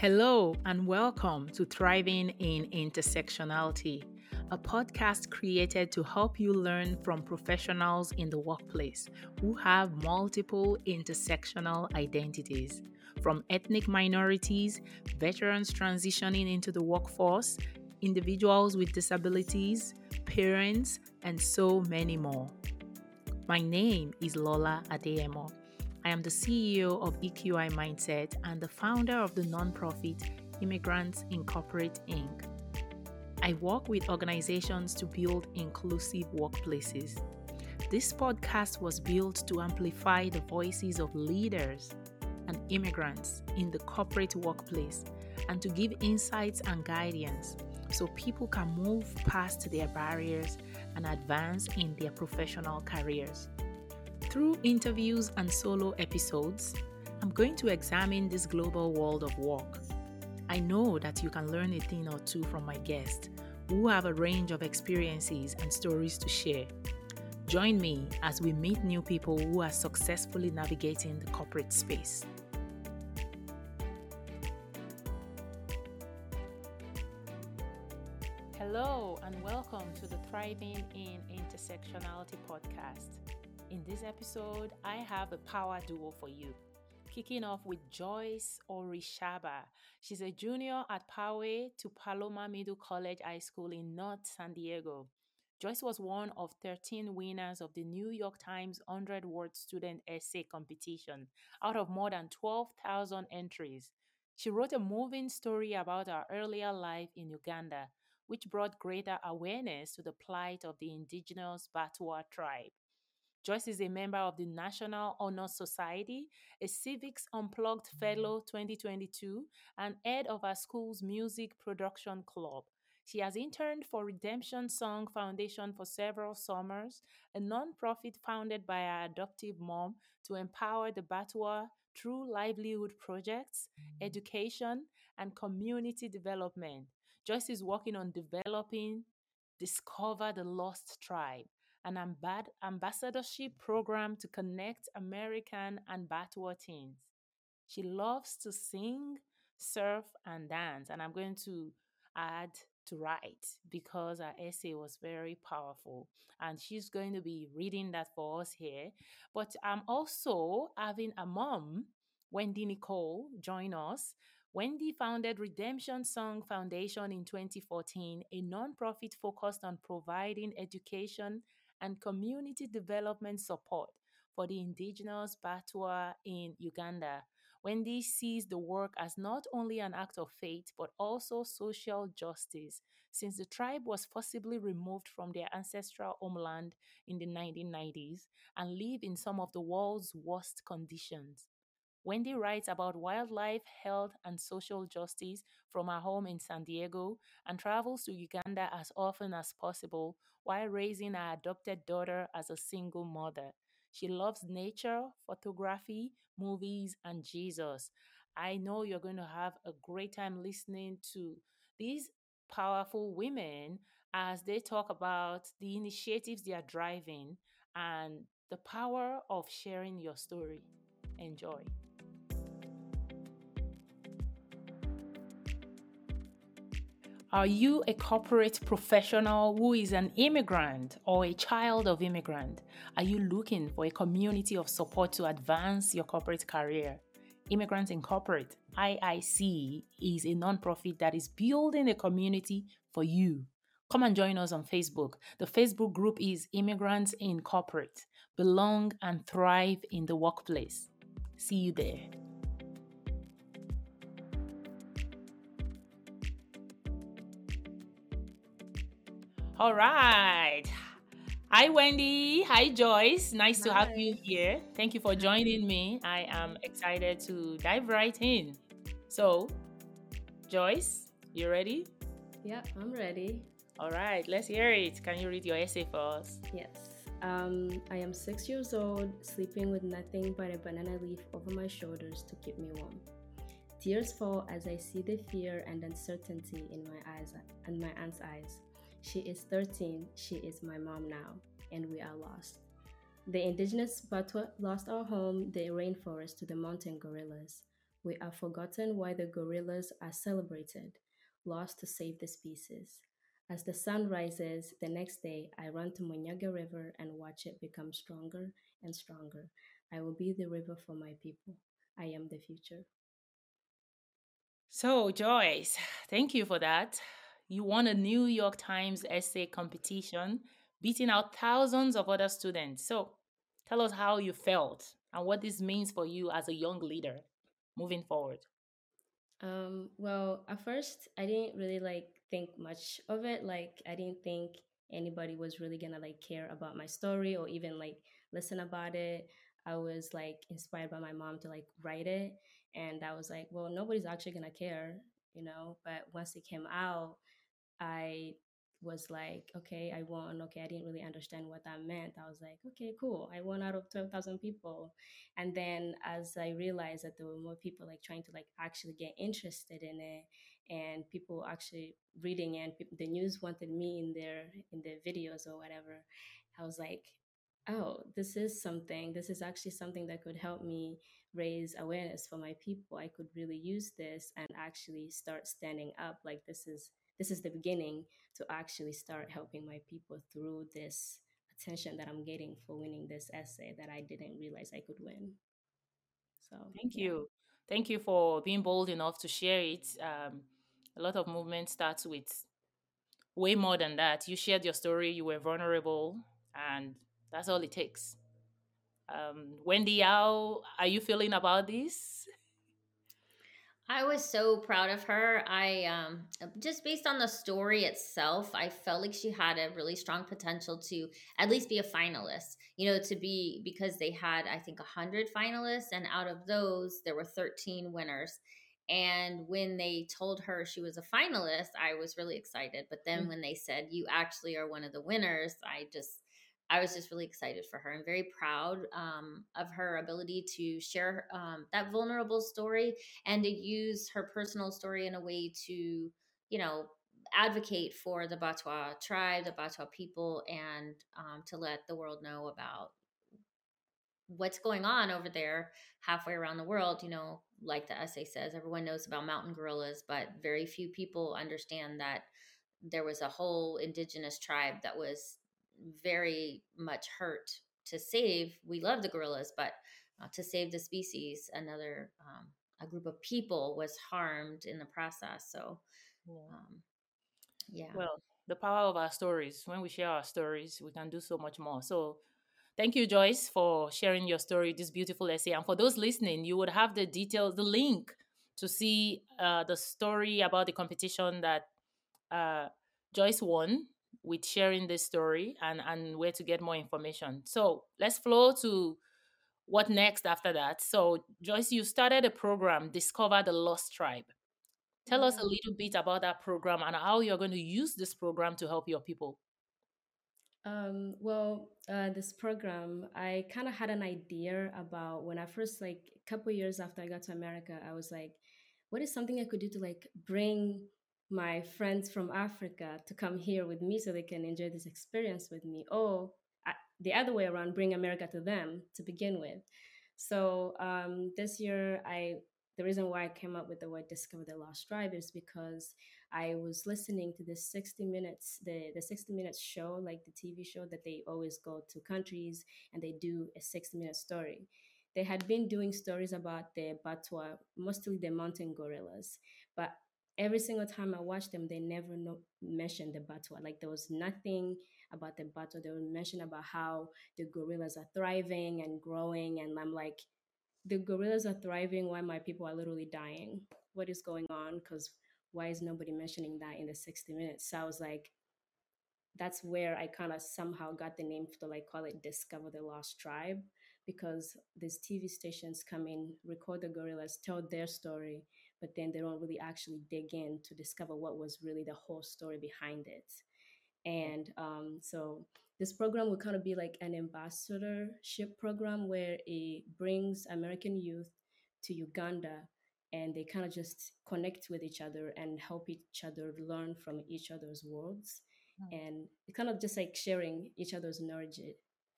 Hello, and welcome to Thriving in Intersectionality, a podcast created to help you learn from professionals in the workplace who have multiple intersectional identities, from ethnic minorities, veterans transitioning into the workforce, individuals with disabilities, parents, and so many more. My name is Lola Adeyemo. I am the CEO of EQI Mindset and the founder of the nonprofit Immigrants Incorporate Inc. I work with organizations to build inclusive workplaces. This podcast was built to amplify the voices of leaders and immigrants in the corporate workplace and to give insights and guidance so people can move past their barriers and advance in their professional careers. Through interviews and solo episodes, I'm going to examine this global world of work. I know that you can learn a thing or two from my guests who have a range of experiences and stories to share. Join me as we meet new people who are successfully navigating the corporate space. Hello, and welcome to the Thriving in Intersectionality podcast. In this episode, I have a power duo for you. Kicking off with Joyce Orishaba. She's a junior at Poway to Palomar Middle College High School in North San Diego. Joyce was one of 13 winners of the New York Times 100 word student essay competition out of more than 12,000 entries. She wrote a moving story about her earlier life in Uganda, which brought greater awareness to the plight of the indigenous Batwa tribe. Joyce is a member of the National Honor Society, a Civics Unplugged mm-hmm. Fellow 2022, and head of our school's music production club. She has interned for Redemption Song Foundation for several summers, a nonprofit founded by her adoptive mom to empower the Batwa through livelihood projects, mm-hmm. education, and community development. Joyce is working on developing Discover the Lost Tribe, an amb- ambassadorship program to connect American and Batwa teens. She loves to sing, surf, and dance. And I'm going to add to write because her essay was very powerful. And she's going to be reading that for us here. But I'm also having a mom, Wendy Nicole, join us. Wendy founded Redemption Song Foundation in 2014, a nonprofit focused on providing education and community development support for the indigenous Batwa in Uganda. Wendy sees the work as not only an act of faith but also social justice, since the tribe was forcibly removed from their ancestral homeland in the 1990s and live in some of the world's worst conditions. Wendy writes about wildlife, health, and social justice from her home in San Diego and travels to Uganda as often as possible while raising her adopted daughter as a single mother. She loves nature, photography, movies, and Jesus. I know you're going to have a great time listening to these powerful women as they talk about the initiatives they are driving and the power of sharing your story. Enjoy. Are you a corporate professional who is an immigrant or a child of immigrant? Are you looking for a community of support to advance your corporate career? Immigrants in Corporate, IIC, is a nonprofit that is building a community for you. Come and join us on Facebook. The Facebook group is Immigrants in Corporate. Belong and thrive in the workplace. See you there. All right. Hi, Wendy. Hi, Joyce. Nice to have you here. Thank you for joining me. I am excited to dive right in. So, Joyce, you ready? Yeah, I'm ready. All right, let's hear it. Can you read your essay for us? Yes. Um, I am six years old, sleeping with nothing but a banana leaf over my shoulders to keep me warm. Tears fall as I see the fear and uncertainty in my eyes and my aunt's eyes. She is 13, she is my mom now, and we are lost. The indigenous Batwa lost our home, the rainforest to the mountain gorillas. We have forgotten why the gorillas are celebrated, lost to save the species. As the sun rises the next day, I run to Munyaga River and watch it become stronger and stronger. I will be the river for my people. I am the future. So, Joyce, thank you for that. You won a New York Times essay competition, beating out thousands of other students. So, tell us how you felt and what this means for you as a young leader moving forward. Um, well, at first, I didn't really like think much of it. Like, I didn't think anybody was really gonna like care about my story or even like listen about it. I was like inspired by my mom to like write it, and I was like, well, nobody's actually gonna care, you know. But once it came out, I was like, okay, I won. Okay, I didn't really understand what that meant. I was like, okay, cool. I won out of 12,000 people. And then as I realized that there were more people like trying to like actually get interested in it and people actually reading and the news wanted me in their in their videos or whatever, I was like, oh, this is something. This is actually something that could help me raise awareness for my people. I could really use this and actually start standing up like this is this is the beginning to actually start helping my people through this attention that I'm getting for winning this essay that I didn't realize I could win. So thank yeah. you. Thank you for being bold enough to share it. Um, a lot of movement starts with way more than that. You shared your story, you were vulnerable, and that's all it takes. Um, Wendy, how are you feeling about this? I was so proud of her. I um just based on the story itself, I felt like she had a really strong potential to at least be a finalist. You know, to be because they had I think 100 finalists and out of those there were 13 winners. And when they told her she was a finalist, I was really excited. But then mm-hmm. when they said you actually are one of the winners, I just I was just really excited for her and very proud um, of her ability to share um, that vulnerable story and to use her personal story in a way to, you know, advocate for the Batwa tribe, the Batwa people, and um, to let the world know about what's going on over there halfway around the world. You know, like the essay says, everyone knows about mountain gorillas, but very few people understand that there was a whole indigenous tribe that was very much hurt to save. We love the gorillas, but uh, to save the species, another um, a group of people was harmed in the process. So, um, yeah. Well, the power of our stories. When we share our stories, we can do so much more. So, thank you, Joyce, for sharing your story, this beautiful essay. And for those listening, you would have the details, the link to see uh, the story about the competition that uh, Joyce won with sharing this story and and where to get more information. So let's flow to what next after that. So Joyce, you started a program, Discover the Lost Tribe. Tell yeah. us a little bit about that program and how you're going to use this program to help your people. Um, well, uh, this program, I kind of had an idea about when I first, like, a couple years after I got to America, I was like, what is something I could do to like bring my friends from Africa to come here with me so they can enjoy this experience with me, or I, the other way around, bring America to them to begin with. So um, this year, I the reason why I came up with the word "discover the lost tribe" is because I was listening to this 60 minutes, the the 60 minutes show, like the TV show that they always go to countries and they do a 60 minute story. They had been doing stories about the Batwa, mostly the mountain gorillas, but every single time I watched them, they never no, mentioned the Batwa. Like there was nothing about the Batwa. They would mention about how the gorillas are thriving and growing. And I'm like, the gorillas are thriving while my people are literally dying. What is going on? Because why is nobody mentioning that in the 60 minutes? So I was like, that's where I kind of somehow got the name to like call it Discover the Lost Tribe because these TV stations come in, record the gorillas, tell their story, but then they don't really actually dig in to discover what was really the whole story behind it. And um, so this program will kind of be like an ambassadorship program where it brings American youth to Uganda and they kind of just connect with each other and help each other learn from each other's worlds. Mm. And kind of just like sharing each other's knowledge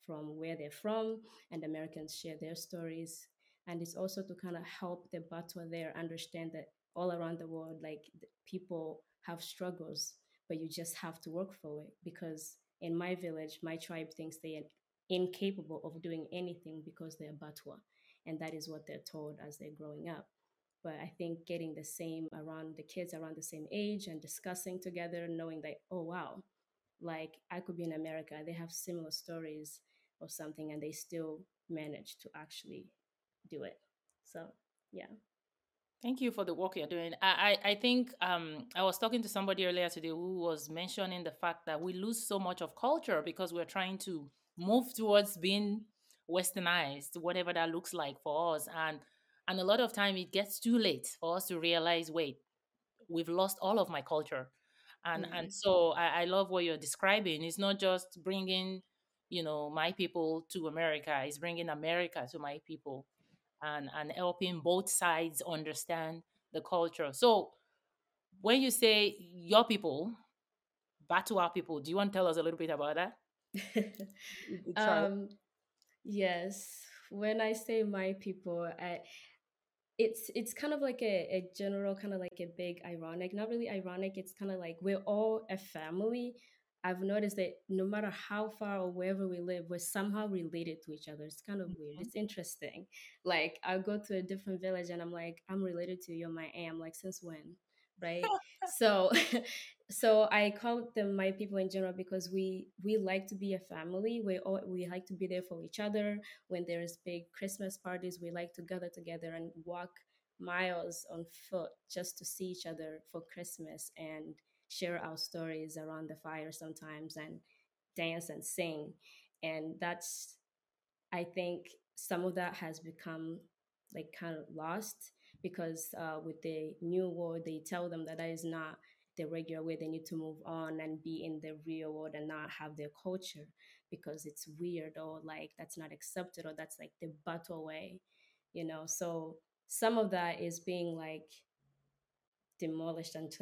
from where they're from, and Americans share their stories and it's also to kind of help the Batwa there understand that all around the world, like people have struggles, but you just have to work for it. Because in my village, my tribe thinks they are incapable of doing anything because they're Batwa, and that is what they're told as they're growing up. But I think getting the same around the kids around the same age and discussing together, knowing that, oh wow, like I could be in America, they have similar stories or something, and they still manage to actually do it. So yeah. Thank you for the work you're doing. I, I, I think um, I was talking to somebody earlier today who was mentioning the fact that we lose so much of culture because we're trying to move towards being westernized, whatever that looks like for us. And and a lot of time it gets too late for us to realize, wait, we've lost all of my culture. And mm-hmm. and so I, I love what you're describing. It's not just bringing, you know, my people to America. It's bringing America to my people and, and helping both sides understand the culture. So when you say your people, Batwa people, do you want to tell us a little bit about that? um, yes. When I say my people, I, it's it's kind of like a, a general kind of like a big ironic not really ironic it's kind of like we're all a family I've noticed that no matter how far or wherever we live, we're somehow related to each other. It's kind of mm-hmm. weird. It's interesting. Like I'll go to a different village and I'm like, I'm related to you. My aunt. Like since when? Right. so so I call them my people in general because we we like to be a family. We all we like to be there for each other. When there's big Christmas parties, we like to gather together and walk miles on foot just to see each other for Christmas and share our stories around the fire sometimes and dance and sing. And that's, I think, some of that has become like kind of lost because uh, with the new world, they tell them that that is not the regular way. They need to move on and be in the real world and not have their culture because it's weird or like that's not accepted or that's like the Batwa way, you know. So some of that is being like demolished and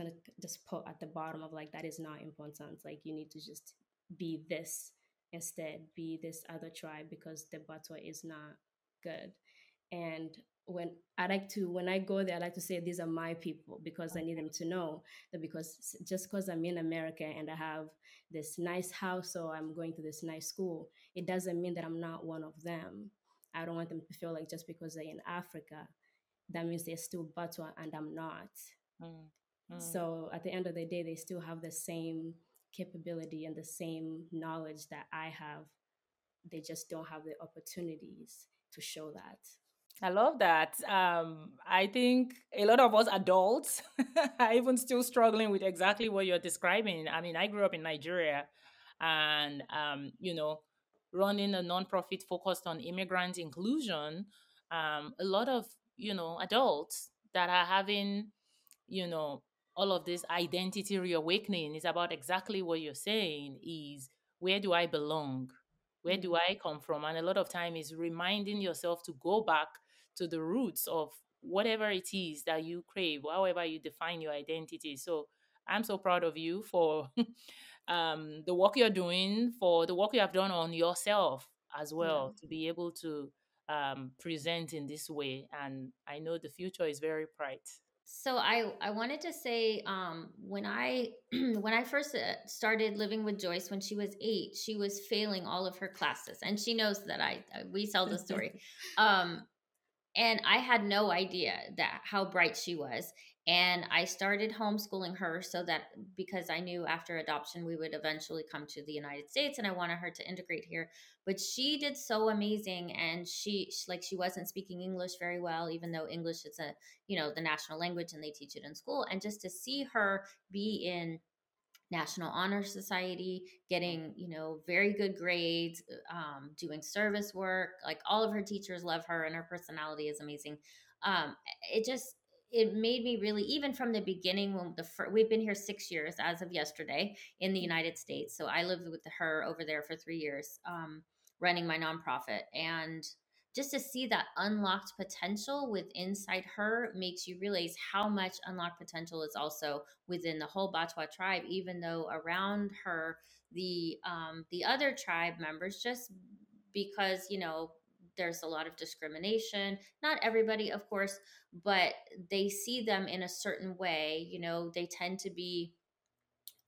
just put at the bottom of like that is not important like you need to just be this instead be this other tribe because the batwa is not good and when I like to when I go there, I like to say these are my people because I need them to know that because just because I'm in America and I have this nice house or I'm going to this nice school, it doesn't mean that I'm not one of them. I don't want them to feel like just because they're in Africa, that means they're still Batwa and I'm not. Mm, mm. So at the end of the day, they still have the same capability and the same knowledge that I have. They just don't have the opportunities to show that. I love that. Um, I think a lot of us adults are even still struggling with exactly what you're describing. I mean, I grew up in Nigeria and, um, you know, running a nonprofit focused on immigrant inclusion. Um, a lot of, you know, adults that are having you know all of this identity reawakening is about exactly what you're saying is where do i belong? Where do mm-hmm. i come from? And a lot of time is reminding yourself to go back to the roots of whatever it is that you crave however you define your identity. So i'm so proud of you for um, the work you're doing for the work you have done on yourself as well yeah. to be able to um, present in this way. And i know the future is very bright so I I wanted to say um, when I when I first uh, started living with Joyce when she was eight, she was failing all of her classes, and she knows that I, I we tell the story. um, and I had no idea that how bright she was, and I started homeschooling her so that because I knew after adoption we would eventually come to the United States and I wanted her to integrate here. But she did so amazing and she, she like she wasn't speaking English very well even though English is a, you know, the national language and they teach it in school and just to see her be in National Honor Society, getting, you know, very good grades, um, doing service work. Like all of her teachers love her and her personality is amazing. Um, it just it made me really even from the beginning when the fir- we've been here six years as of yesterday in the united states so i lived with her over there for three years um, running my nonprofit and just to see that unlocked potential with inside her makes you realize how much unlocked potential is also within the whole Batwa tribe, even though around her the um, the other tribe members just because you know there's a lot of discrimination. Not everybody, of course, but they see them in a certain way. You know, they tend to be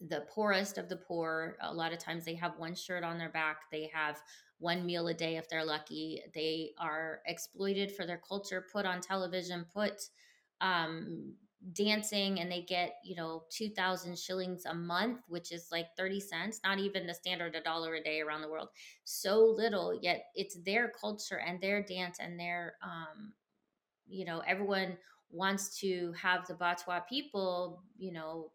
the poorest of the poor. A lot of times they have one shirt on their back, they have one meal a day if they're lucky. They are exploited for their culture, put on television, put um, dancing, and they get, you know, 2,000 shillings a month, which is like 30 cents, not even the standard a dollar a day around the world. So little, yet it's their culture and their dance and their, um, you know, everyone wants to have the Batwa people, you know,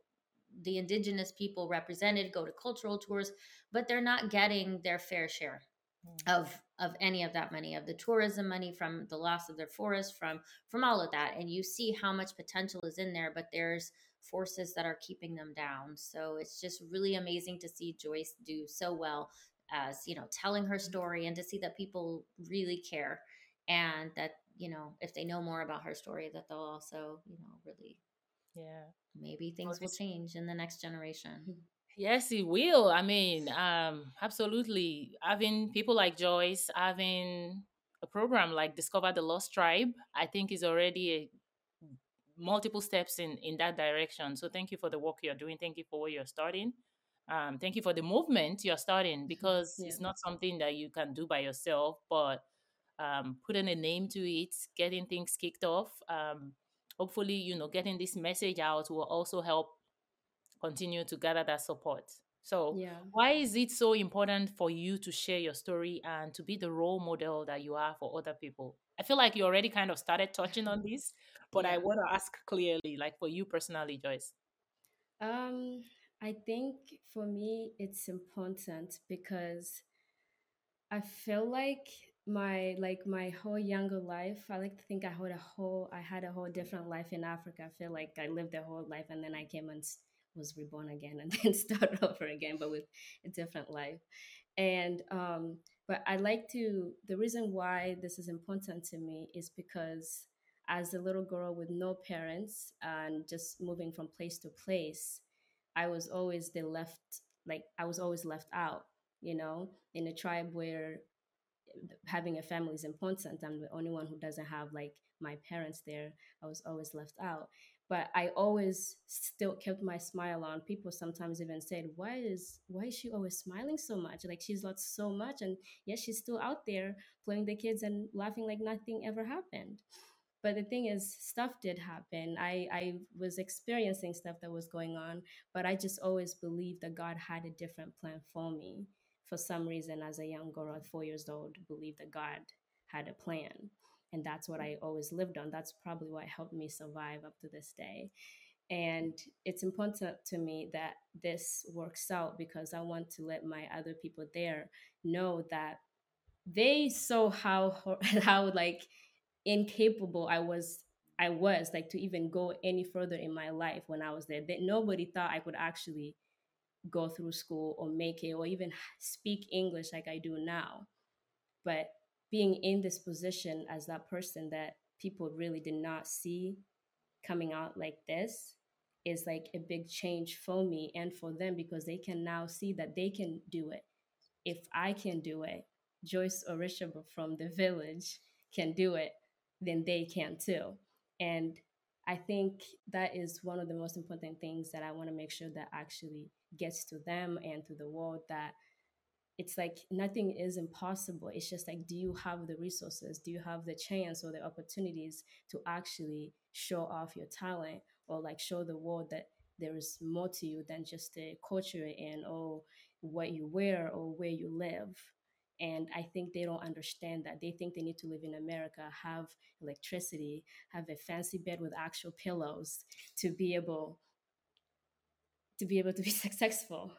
the indigenous people represented go to cultural tours but they're not getting their fair share mm. of of any of that money of the tourism money from the loss of their forest from from all of that. And you see how much potential is in there but there's forces that are keeping them down. So it's just really amazing to see joyce do so well as you know telling her story and to see that people really care and that you know if they know more about her story that they'll also you know really yeah. maybe things will change in the next generation. Yes, it will. I mean, um, absolutely. Having people like Joyce, having a program like Discover the Lost Tribe, I think is already a multiple steps in in that direction. So thank you for the work you're doing. Thank you for what you're starting. Um, thank you for the movement you're starting because Yeah. it's not something that you can do by yourself, but um, putting a name to it, getting things kicked off. Um, hopefully, you know, getting this message out will also help continue to gather that support. So, Yeah. why is it so important for you to share your story and to be the role model that you are for other people? I feel like you already kind of started touching on this, but I want to ask clearly, like for you personally, Joyce. Um, I think for me it's important because I feel like my like my whole younger life, I like to think I had a whole I had a whole different life in Africa. I feel like I lived a whole life and then I came and was reborn again and then start over again, but with a different life. And um, but I like to the reason why this is important to me is because as a little girl with no parents and just moving from place to place, I was always the left, like I was always left out, you know, in a tribe where having a family is important. I'm the only one who doesn't have like my parents there. I was always left out. But I always still kept my smile on. People sometimes even said, "Why is why is she always smiling so much? Like she's lost so much, and yet she's still out there playing the kids and laughing like nothing ever happened." But the thing is, stuff did happen. I I was experiencing stuff that was going on, but I just always believed that God had a different plan for me. For some reason, as a young girl at four years old, believed that God had a plan and that's what I always lived on. That's probably what helped me survive up to this day. And it's important to me that this works out because I want to let my other people there know that they saw how how like incapable I was I was like to even go any further in my life when I was there. That nobody thought I could actually go through school or make it or even speak English like I do now. But being in this position as that person that people really did not see coming out like this is like a big change for me and for them because they can now see that they can do it. If I can do it, Joyce Orishaba from the village can do it, then they can too. And I think that is one of the most important things that I want to make sure that actually gets to them and to the world that it's like nothing is impossible. It's just like, do you have the resources? Do you have the chance or the opportunities to actually show off your talent or like show the world that there is more to you than just the culture and or what you wear or where you live? And I think they don't understand that. They think they need to live in America, have electricity, have a fancy bed with actual pillows to be able to be able to be successful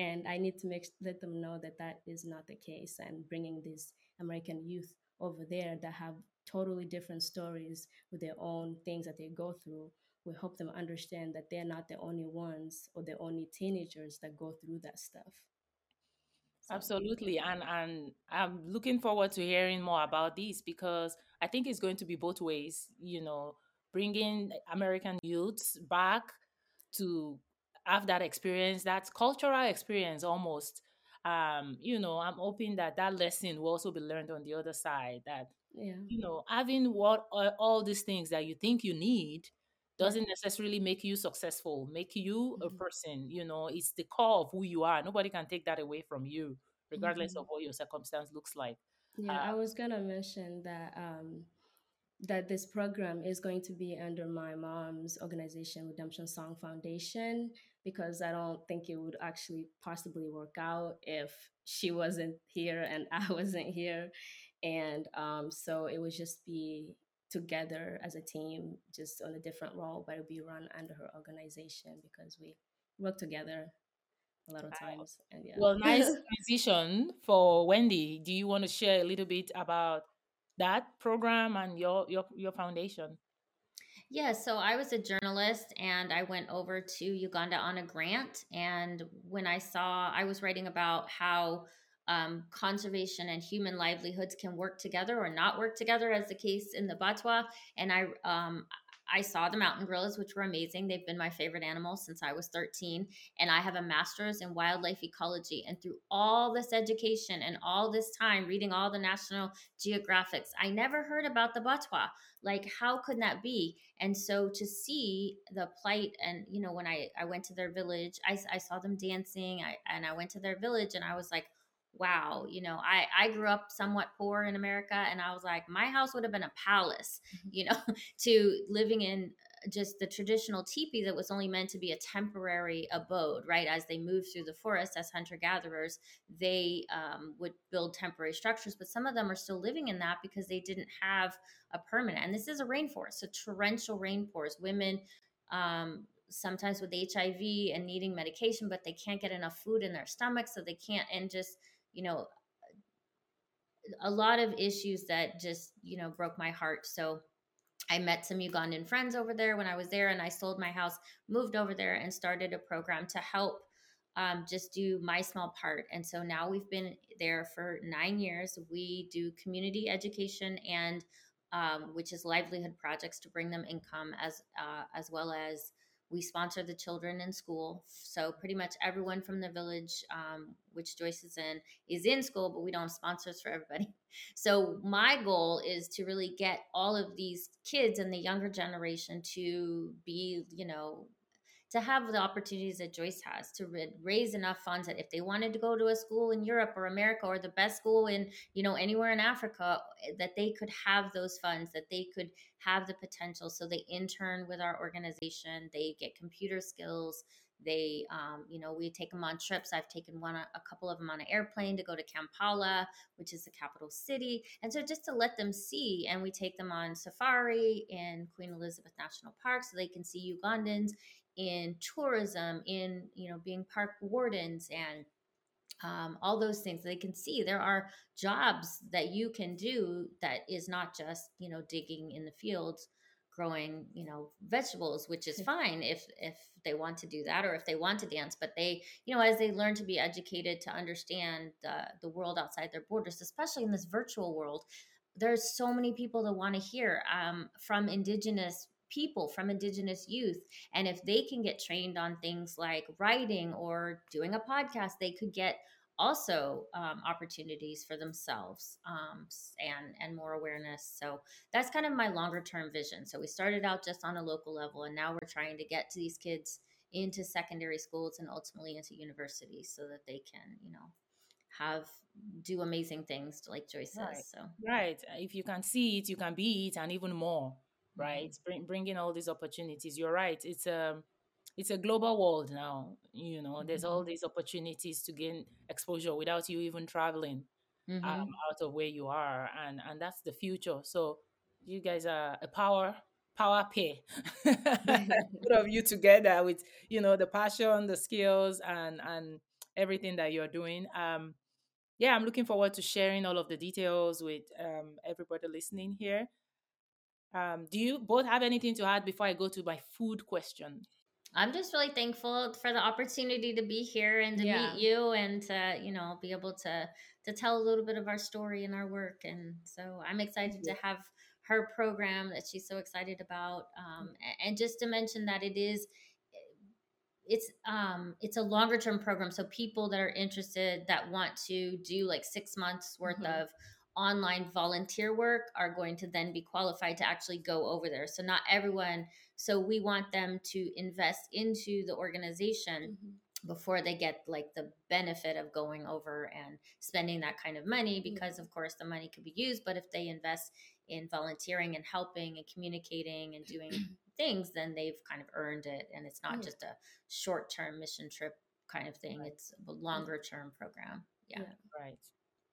and i need to make let them know that that is not the case and bringing these american youth over there that have totally different stories with their own things that they go through we help them understand that they're not the only ones or the only teenagers that go through that stuff So, Absolutely. And and I'm looking forward to hearing more about this because I think it's going to be both ways, you know, bringing American youths back to have that experience, that cultural experience almost, um, you know, I'm hoping that that lesson will also be learned on the other side. That Yeah. you know, having what all, these things that you think you need doesn't necessarily make you successful, make you a Mhm. person. You know, it's the core of who you are. Nobody can take that away from you, regardless Mhm. of what your circumstance looks like. Yeah, Uh, I was gonna mention that um, that this program is going to be under my mom's organization, Redemption Song Foundation, because I don't think it would actually possibly work out if she wasn't here and I wasn't here, and um, so it would just be together as a team, just on a different role, but it would be run under her organization because we work together a lot of times, and yeah. Well, nice transition for Wendy. Do you want to share a little bit about that program and your your your foundation? Yeah, so I was a journalist and I went over to Uganda on a grant. And when I saw, I was writing about how um, conservation and human livelihoods can work together or not work together, as the case in the Batwa. And I, um, I saw the mountain gorillas, which were amazing. They've been my favorite animal since I was 13. And I have a master's in wildlife ecology. And through all this education and all this time reading all the National Geographics, I never heard about the Batwa. Like, how could that be? and so to see the plight and you know when i i went to their village i, I saw them dancing I, and i went to their village and i was like wow you know i i grew up somewhat poor in america and i was like my house would have been a palace you know to living in just the traditional teepee that was only meant to be a temporary abode right? As they moved through the forest as hunter gatherers they um, would build temporary structures but some of them are still living in that because they didn't have a permanent and this is a rainforest a torrential rainforest women um, sometimes with hiv and needing medication but they can't get enough food in their stomach so they can't and just you know a lot of issues that just you know broke my heart so I met some Ugandan friends over there when I was there, and I sold my house, moved over there, and started a program to help um, just do my small part. And so now we've been there for nine years. We do community education and um, which is livelihood projects to bring them income as uh, as well as we sponsor the children in school. So pretty much everyone from the village, um, which Joyce is in, is in school, but we don't have sponsors for everybody. So my goal is to really get all of these kids and the younger generation to be, you know, to have the opportunities that Joyce has to raise enough funds that if they wanted to go to a school in Europe or America or the best school in, you know, anywhere in Africa, eh, that they could have those funds, that they could have the potential. So they intern with our organization, they get computer skills, they um, you know we take them on trips. I've taken one a couple of them on an airplane to go to kampala which is the capital city. And so just to let them see and we take them on safari in queen elizabeth national park so they can see ugandans in tourism in you know being park wardens and um, all those things. They can see there are jobs that you can do that is not just you know digging in the fields growing you know vegetables which is fine if if they want to do that or if they want to dance but they you know as they learn to be educated to understand the the world outside their borders especially in this virtual world there's so many people that want to hear um, from indigenous people from indigenous youth and if they can get trained on things like writing or doing a podcast they could get also um, opportunities for themselves um, and and more awareness so that's kind of my longer term vision so we started out just on a local level and now we're trying to get to these kids into secondary schools and ultimately into universities so that they can you know have do amazing things like joyce says Right. so Right. If you can see it, you can be it, and even more. Right. Bring, bringing all these opportunities. You're right. It's a it's a global world now. You know, there's all these opportunities to gain exposure without you even traveling Mhm. um, out of where you are, and and that's the future. So you guys are a power power pair. Put of you together with you know the passion, the skills, and and everything that you're doing. Um, yeah, I'm looking forward to sharing all of the details with um, everybody listening here. Um, do you both have anything to add before I go to my food question? I'm just really thankful for the opportunity to be here and to Yeah. meet you and to, you know, be able to to tell a little bit of our story and our work. And so I'm excited to have her program that she's so excited about. Um, and just to mention that it is it's um it's a longer term program so people that are interested that want to do like six months worth mm-hmm. of online volunteer work are going to then be qualified to actually go over there. So not everyone so we want them to invest into the organization mm-hmm. before they get like the benefit of going over and spending that kind of money because of course the money could be used but if they invest in volunteering and helping and communicating and doing things then they've kind of earned it and it's not just a short-term mission trip kind of thing. Right. it's a longer term program. Yeah, yeah. right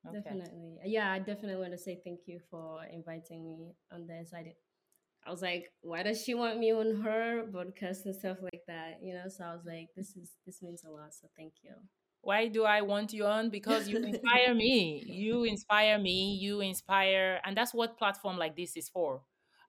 okay. definitely yeah i definitely want to say thank you for inviting me on this i did I was like, why does she want me on her podcast and stuff like that? You know, so I was like, this is this means a lot. So thank you. Why do I want you on? Because you inspire me. You inspire me. You inspire, and that's what platform like this is for,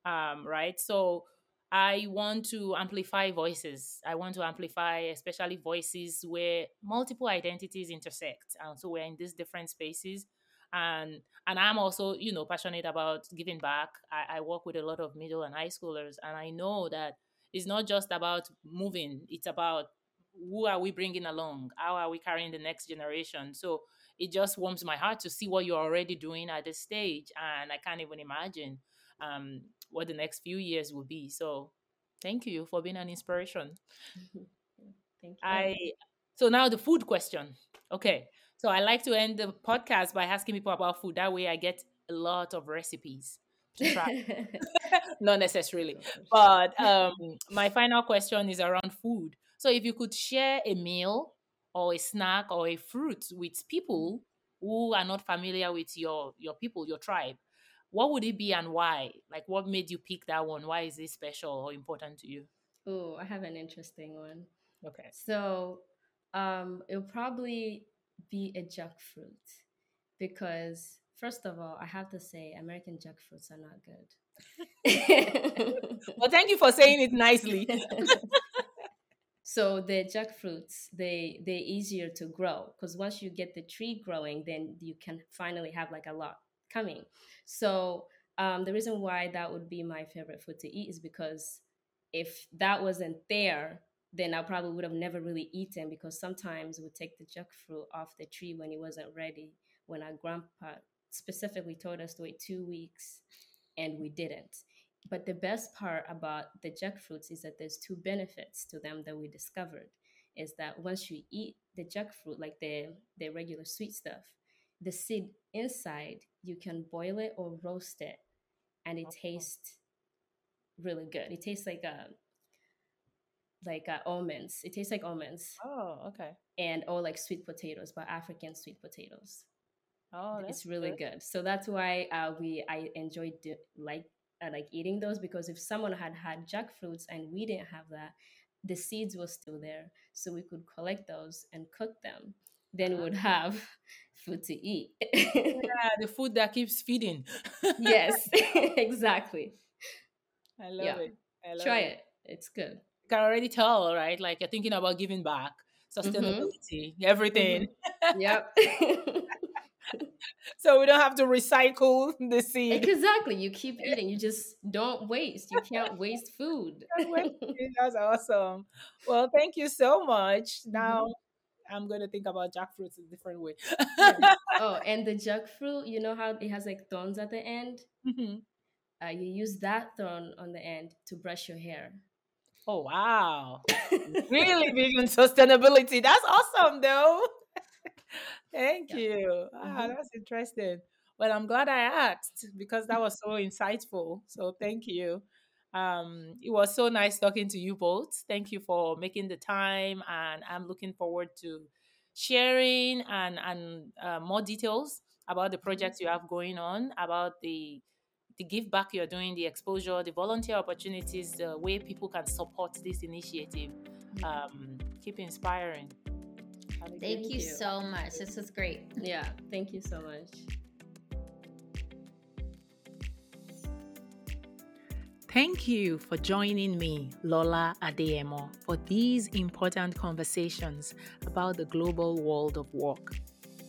um, right? So I want to amplify voices. I want to amplify, especially voices where multiple identities intersect, and so we're in these different spaces. And and i'm also you know passionate about giving back. I, I work with a lot of middle and high schoolers and i know that it's not just about moving it's about who are we bringing along? How are we carrying the next generation? So it just warms my heart to see what you're already doing at this stage and i can't even imagine um, what the next few years will be so thank you for being an inspiration thank you i so now the food question okay so I like to end the podcast by asking people about food. That way I get a lot of recipes to try. Not necessarily. But um, my final question is around food. So if you could share a meal or a snack or a fruit with people who are not familiar with your your people, your tribe, what would it be and why? Like what made you pick that one? Why is it special or important to you? Oh, I have an interesting one. Okay. So um it'll probably be a jackfruit because first of all, I have to say American jackfruits are not good. well, thank you for saying it nicely. so the jackfruits they they're easier to grow because once you get the tree growing, then you can finally have like a lot coming. So um, the reason why that would be my favorite food to eat is because if that wasn't there, then I probably would have never really eaten because sometimes we take the jackfruit off the tree when it wasn't ready. When our grandpa specifically told us to wait two weeks, and we didn't. But the best part about the jackfruits is that there's two benefits to them that we discovered. Is that once you eat the jackfruit, like the the regular sweet stuff, the seed inside you can boil it or roast it, and it tastes really good. It tastes like a like uh, almonds. It tastes like almonds. Oh, okay. And or like sweet potatoes, but African sweet potatoes. Oh, it's really good. good. So that's why uh, we I enjoyed like uh, like eating those because if someone had had jackfruits and we didn't have that, the seeds were still there, so we could collect those and cook them. Then we would have food to eat. yeah, the food that keeps feeding. yes, exactly. I love yeah. it. I love Try it. it. It's good You can already tell, right? Like you're thinking about giving back, mm-hmm. sustainability, mm-hmm. everything. Mm-hmm. Yep. so we don't have to recycle the seed. Exactly. You keep eating. You just don't waste. You can't waste food. That's awesome. Well, thank you so much. Now mm-hmm. I'm going to think about jackfruits in a different way. oh, and the jackfruit, you know how it has like thorns at the end? Mm-hmm. Uh, you use that thorn on the end to brush your hair. Oh wow. really big on sustainability. That's awesome though. Thank yeah. you. Ah, mm-hmm. that's interesting. Well, I'm glad I asked because that was so insightful. So thank you. Um, it was so nice talking to you both. Thank you for making the time, and I'm looking forward to sharing and and uh, more details about the mm-hmm. projects you have going on, about the the give back you're doing, the exposure, the volunteer opportunities, the way people can support this initiative. Um, keep inspiring. Thank you, you so much. This was great. Yeah, thank you so much. Thank you for joining me, Lola Adeyemo, for these important conversations about the global world of work.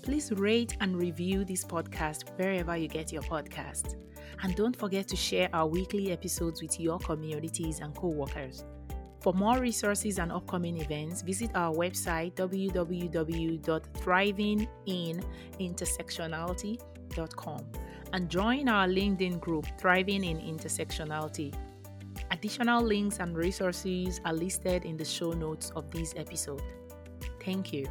Please rate and review this podcast wherever you get your podcast. And don't forget to share our weekly episodes with your communities and co workers. For more resources and upcoming events, visit our website www.thrivinginintersectionality.com and join our LinkedIn group Thriving in Intersectionality. Additional links and resources are listed in the show notes of this episode. Thank you.